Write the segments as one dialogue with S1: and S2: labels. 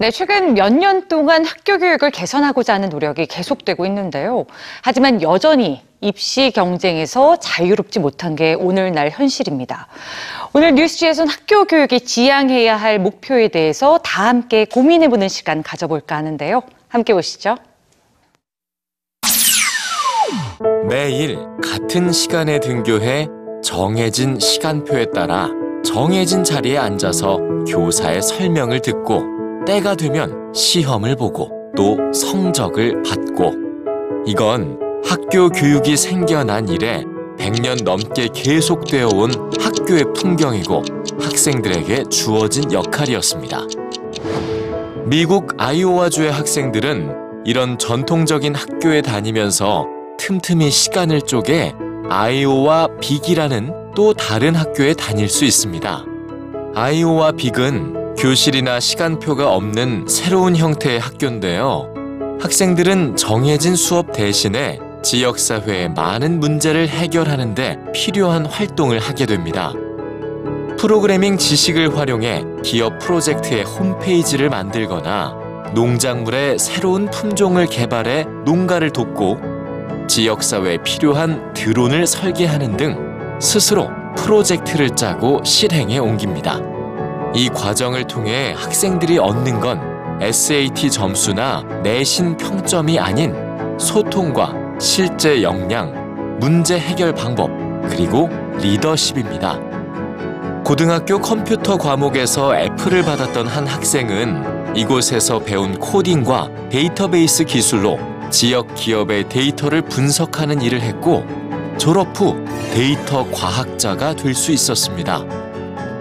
S1: 네, 최근 몇 년 동안 학교 교육을 개선하고자 하는 노력이 계속되고 있는데요. 하지만 여전히 입시 경쟁에서 자유롭지 못한 게 오늘날 현실입니다. 오늘 뉴스지에선 학교 교육이 지향해야 할 목표에 대해서 다 함께 고민해보는 시간 가져볼까 하는데요. 함께 보시죠.
S2: 매일 같은 시간에 등교해 정해진 시간표에 따라 정해진 자리에 앉아서 교사의 설명을 듣고 때가 되면 시험을 보고 또 성적을 받고 이건 학교 교육이 생겨난 이래 100년 넘게 계속되어 온 학교의 풍경이고 학생들에게 주어진 역할이었습니다. 미국 아이오와주의 학생들은 이런 전통적인 학교에 다니면서 틈틈이 시간을 쪼개 아이오와 빅이라는 또 다른 학교에 다닐 수 있습니다. 아이오와 빅은 교실이나 시간표가 없는 새로운 형태의 학교인데요. 학생들은 정해진 수업 대신에 지역사회의 많은 문제를 해결하는데 필요한 활동을 하게 됩니다. 프로그래밍 지식을 활용해 기업 프로젝트의 홈페이지를 만들거나 농작물의 새로운 품종을 개발해 농가를 돕고 지역사회에 필요한 드론을 설계하는 등 스스로 프로젝트를 짜고 실행에 옮깁니다. 이 과정을 통해 학생들이 얻는 건 SAT 점수나 내신 평점이 아닌 소통과 실제 역량, 문제 해결 방법, 그리고 리더십입니다. 고등학교 컴퓨터 과목에서 F를 받았던 한 학생은 이곳에서 배운 코딩과 데이터베이스 기술로 지역 기업의 데이터를 분석하는 일을 했고 졸업 후 데이터 과학자가 될 수 있었습니다.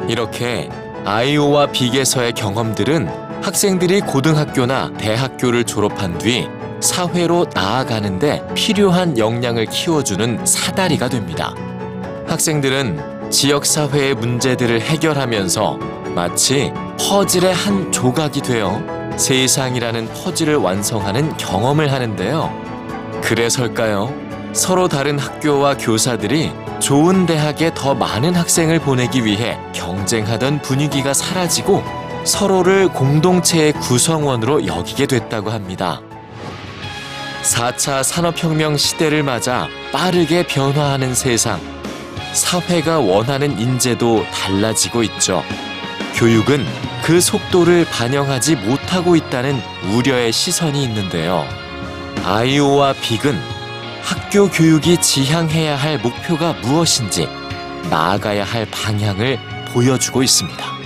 S2: 이렇게 아이오와 빅에서의 경험들은 학생들이 고등학교나 대학교를 졸업한 뒤 사회로 나아가는데 필요한 역량을 키워주는 사다리가 됩니다. 학생들은 지역사회의 문제들을 해결하면서 마치 퍼즐의 한 조각이 되어 세상이라는 퍼즐을 완성하는 경험을 하는데요. 그래서일까요? 서로 다른 학교와 교사들이 좋은 대학에 더 많은 학생을 보내기 위해 경쟁하던 분위기가 사라지고 서로를 공동체의 구성원으로 여기게 됐다고 합니다. 4차 산업혁명 시대를 맞아 빠르게 변화하는 세상. 사회가 원하는 인재도 달라지고 있죠. 교육은 그 속도를 반영하지 못하고 있다는 우려의 시선이 있는데요. 아이오와 빅은 학교 교육이 지향해야 할 목표가 무엇인지 나아가야 할 방향을 보여주고 있습니다.